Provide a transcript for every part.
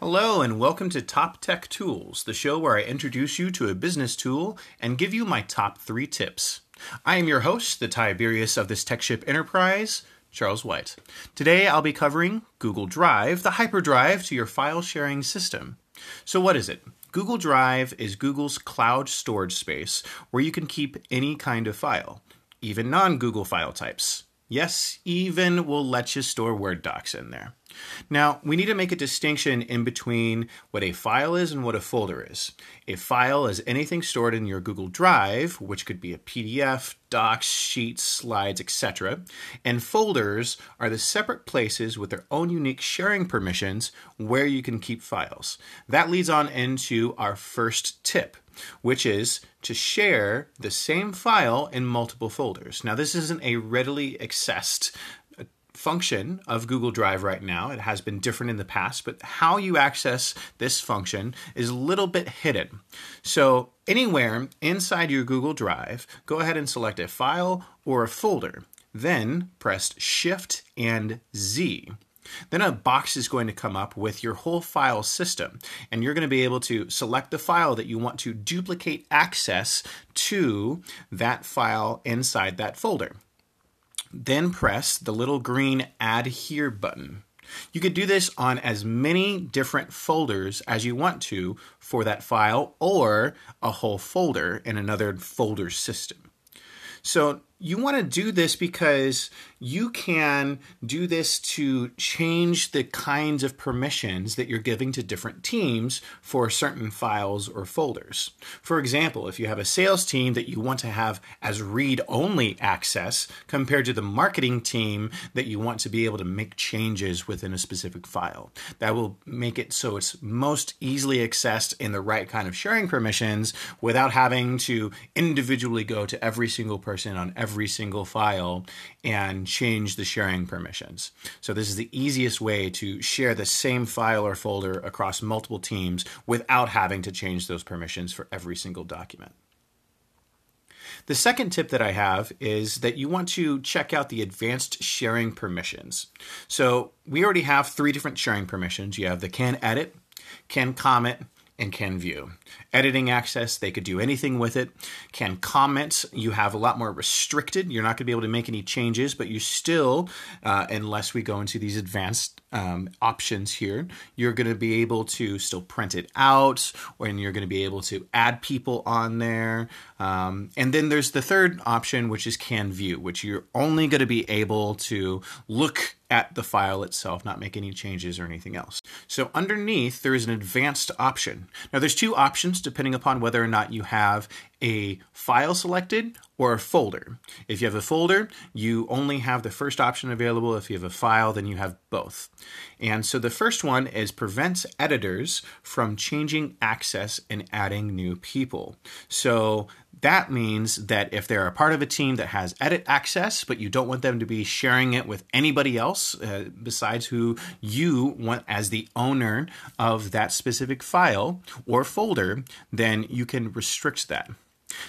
Hello, and welcome to Top Tech Tools, the show where I introduce you to a business tool and give you my top three tips. I am your host, the Tiberius of this tech ship enterprise, Charles White. Today I'll be covering Google Drive, the hyperdrive to your file sharing system. So, what is it? Google Drive is Google's cloud storage space where you can keep any kind of file, even non Google file types. Yes, even will let you store Word docs in there. Now, we need to make a distinction in between what a file is and what a folder is. A file is anything stored in your Google Drive, which could be a PDF, docs, sheets, slides, etc. And folders are the separate places with their own unique sharing permissions where you can keep files. That leads on into our first tip which is to share the same file in multiple folders. Now, this isn't a readily accessed function of Google Drive right now. It has been different in the past, but how you access this function is a little bit hidden. So, anywhere inside your Google Drive, go ahead and select a file or a folder. Then press Shift and Z. Then a box is going to come up with your whole file system, and you're going to be able to select the file that you want to duplicate access to that file inside that folder. Then press the little green Add Here button. You could do this on as many different folders as you want to for that file or a whole folder in another folder system. So you want to do this because you can do this to change the kinds of permissions that you're giving to different teams for certain files or folders. For example, if you have a sales team that you want to have as read only access compared to the marketing team that you want to be able to make changes within a specific file, that will make it so it's most easily accessed in the right kind of sharing permissions without having to individually go to every single person on every single file and change the sharing permissions. So this is the easiest way to share the same file or folder across multiple teams without having to change those permissions for every single document. The second tip that I have is that you want to check out the advanced sharing permissions. So we already have three different sharing permissions. You have the can edit, can comment, and can view. Editing access, they could do anything with it. Can comment, you have a lot more restricted. You're not going to be able to make any changes, but you still, uh, unless we go into these advanced um, options here, you're going to be able to still print it out, and you're going to be able to add people on there. Um, and then there's the third option, which is can view, which you're only going to be able to look at the file itself, not make any changes or anything else. So underneath, there is an advanced option. Now, there's two options depending upon whether or not you have a file selected or a folder. If you have a folder, you only have the first option available. If you have a file, then you have both. And so the first one is prevents editors from changing access and adding new people. So that means that if they're a part of a team that has edit access, but you don't want them to be sharing it with anybody else uh, besides who you want as the owner of that specific file or folder, then you can restrict that.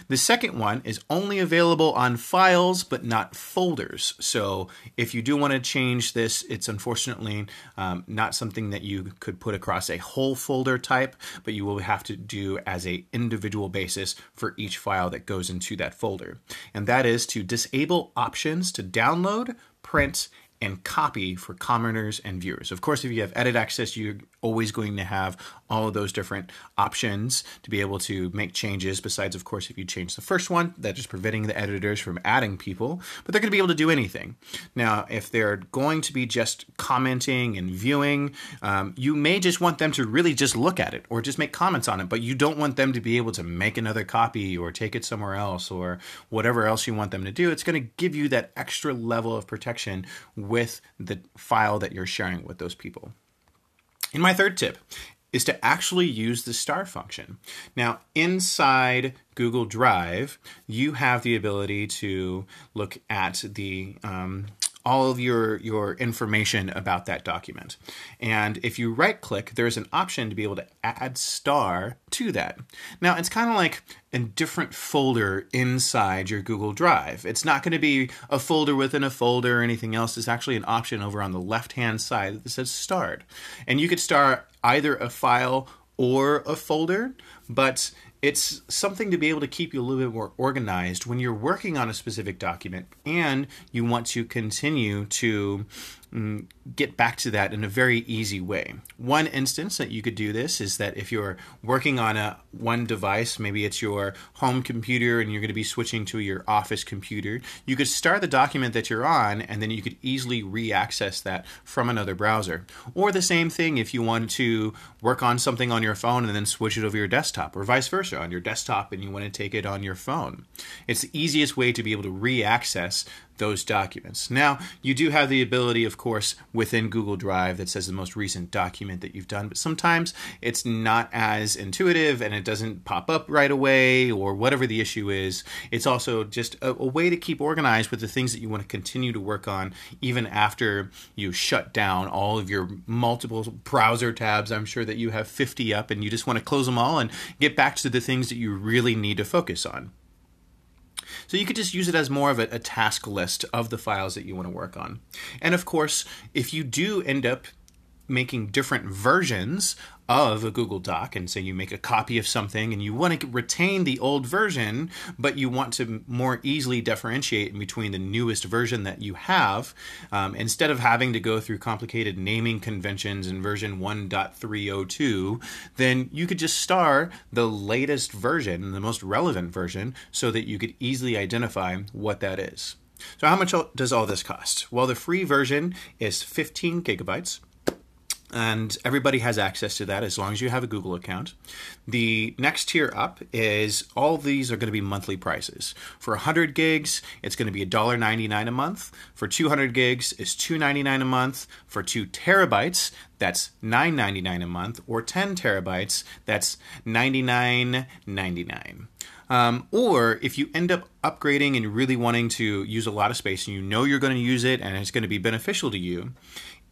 The second one is only available on files but not folders. So if you do want to change this, it's unfortunately um, not something that you could put across a whole folder type, but you will have to do as a individual basis for each file that goes into that folder. And that is to disable options to download, print, and copy for commenters and viewers. Of course, if you have edit access, you're always going to have all of those different options to be able to make changes. Besides, of course, if you change the first one, that is preventing the editors from adding people, but they're going to be able to do anything. Now, if they're going to be just commenting and viewing, um, you may just want them to really just look at it or just make comments on it, but you don't want them to be able to make another copy or take it somewhere else or whatever else you want them to do. It's going to give you that extra level of protection with the file that you're sharing with those people. And my third tip is to actually use the star function. Now, inside Google Drive, you have the ability to look at the um, all of your your information about that document. And if you right click, there's an option to be able to add star to that. Now it's kind of like a different folder inside your Google Drive. It's not going to be a folder within a folder or anything else. It's actually an option over on the left hand side that says starred. And you could star either a file or a folder, but it's something to be able to keep you a little bit more organized when you're working on a specific document and you want to continue to Mm, get back to that in a very easy way. One instance that you could do this is that if you're working on a one device, maybe it's your home computer and you're going to be switching to your office computer, you could start the document that you're on and then you could easily re-access that from another browser. Or the same thing if you want to work on something on your phone and then switch it over your desktop or vice versa on your desktop and you want to take it on your phone. It's the easiest way to be able to re-access those documents. Now, you do have the ability, of course, within Google Drive that says the most recent document that you've done, but sometimes it's not as intuitive and it doesn't pop up right away or whatever the issue is. It's also just a, a way to keep organized with the things that you want to continue to work on even after you shut down all of your multiple browser tabs. I'm sure that you have 50 up and you just want to close them all and get back to the things that you really need to focus on. So you could just use it as more of a, a, task list of the files that you want to work on. And of course, if you do end up making different versions of a Google Doc and say you make a copy of something and you want to retain the old version, but you want to more easily differentiate between the newest version that you have, um, instead of having to go through complicated naming conventions in version 1.302, then you could just star the latest version, the most relevant version, so that you could easily identify what that is. So, how much does all this cost? Well, the free version is 15 gigabytes and everybody has access to that as long as you have a Google account. The next tier up is all these are going to be monthly prices. For 100 gigs, it's going to be $1.99 a month. For 200 gigs, it's $2.99 a month. For 2 terabytes, that's $9.99 a month. Or 10 terabytes, that's $99.99. Um, or if you end up upgrading and really wanting to use a lot of space and you know you're going to use it and it's going to be beneficial to you,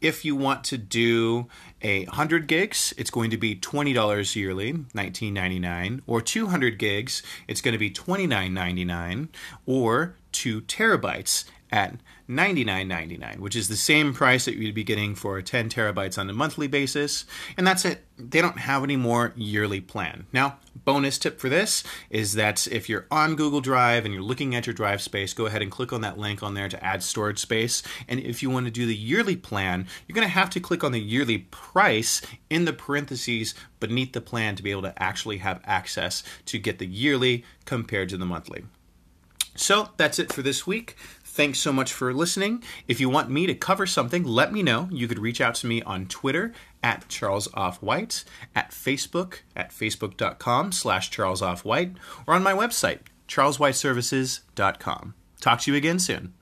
if you want to do a 100 gigs, it's going to be $20 yearly, $19.99, or 200 gigs, it's going to be $29.99, or 2 terabytes at $99.99, which is the same price that you'd be getting for 10 terabytes on a monthly basis. And that's it. They don't have any more yearly plan. Now, bonus tip for this is that if you're on Google Drive and you're looking at your drive space, go ahead and click on that link on there to add storage space. And if you want to do the yearly plan, you're going to have to click on the yearly price in the parentheses beneath the plan to be able to actually have access to get the yearly compared to the monthly. So that's it for this week. Thanks so much for listening. If you want me to cover something, let me know. You could reach out to me on Twitter at Charles Off White, at Facebook at facebook.com slash Charles Off White, or on my website, charleswhiteservices.com. Talk to you again soon.